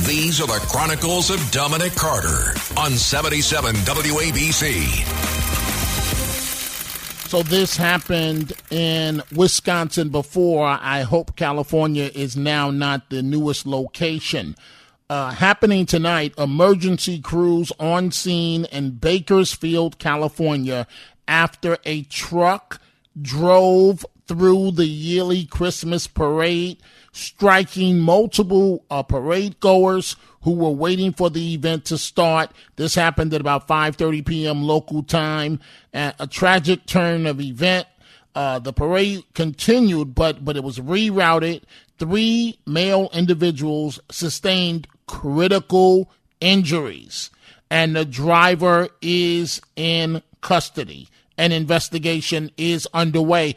These are the Chronicles of Dominic Carter on 77 WABC. So this happened in Wisconsin before. I hope California is now not the newest location. Uh, happening tonight, emergency crews on scene in Bakersfield, California, after a truck drove through the yearly Christmas parade striking multiple uh, parade goers who were waiting for the event to start. This happened at about 5:30 p.m. local time. At a tragic turn of event. Uh, the parade continued, but but it was rerouted. Three male individuals sustained critical injuries, and the driver is in custody. An investigation is underway.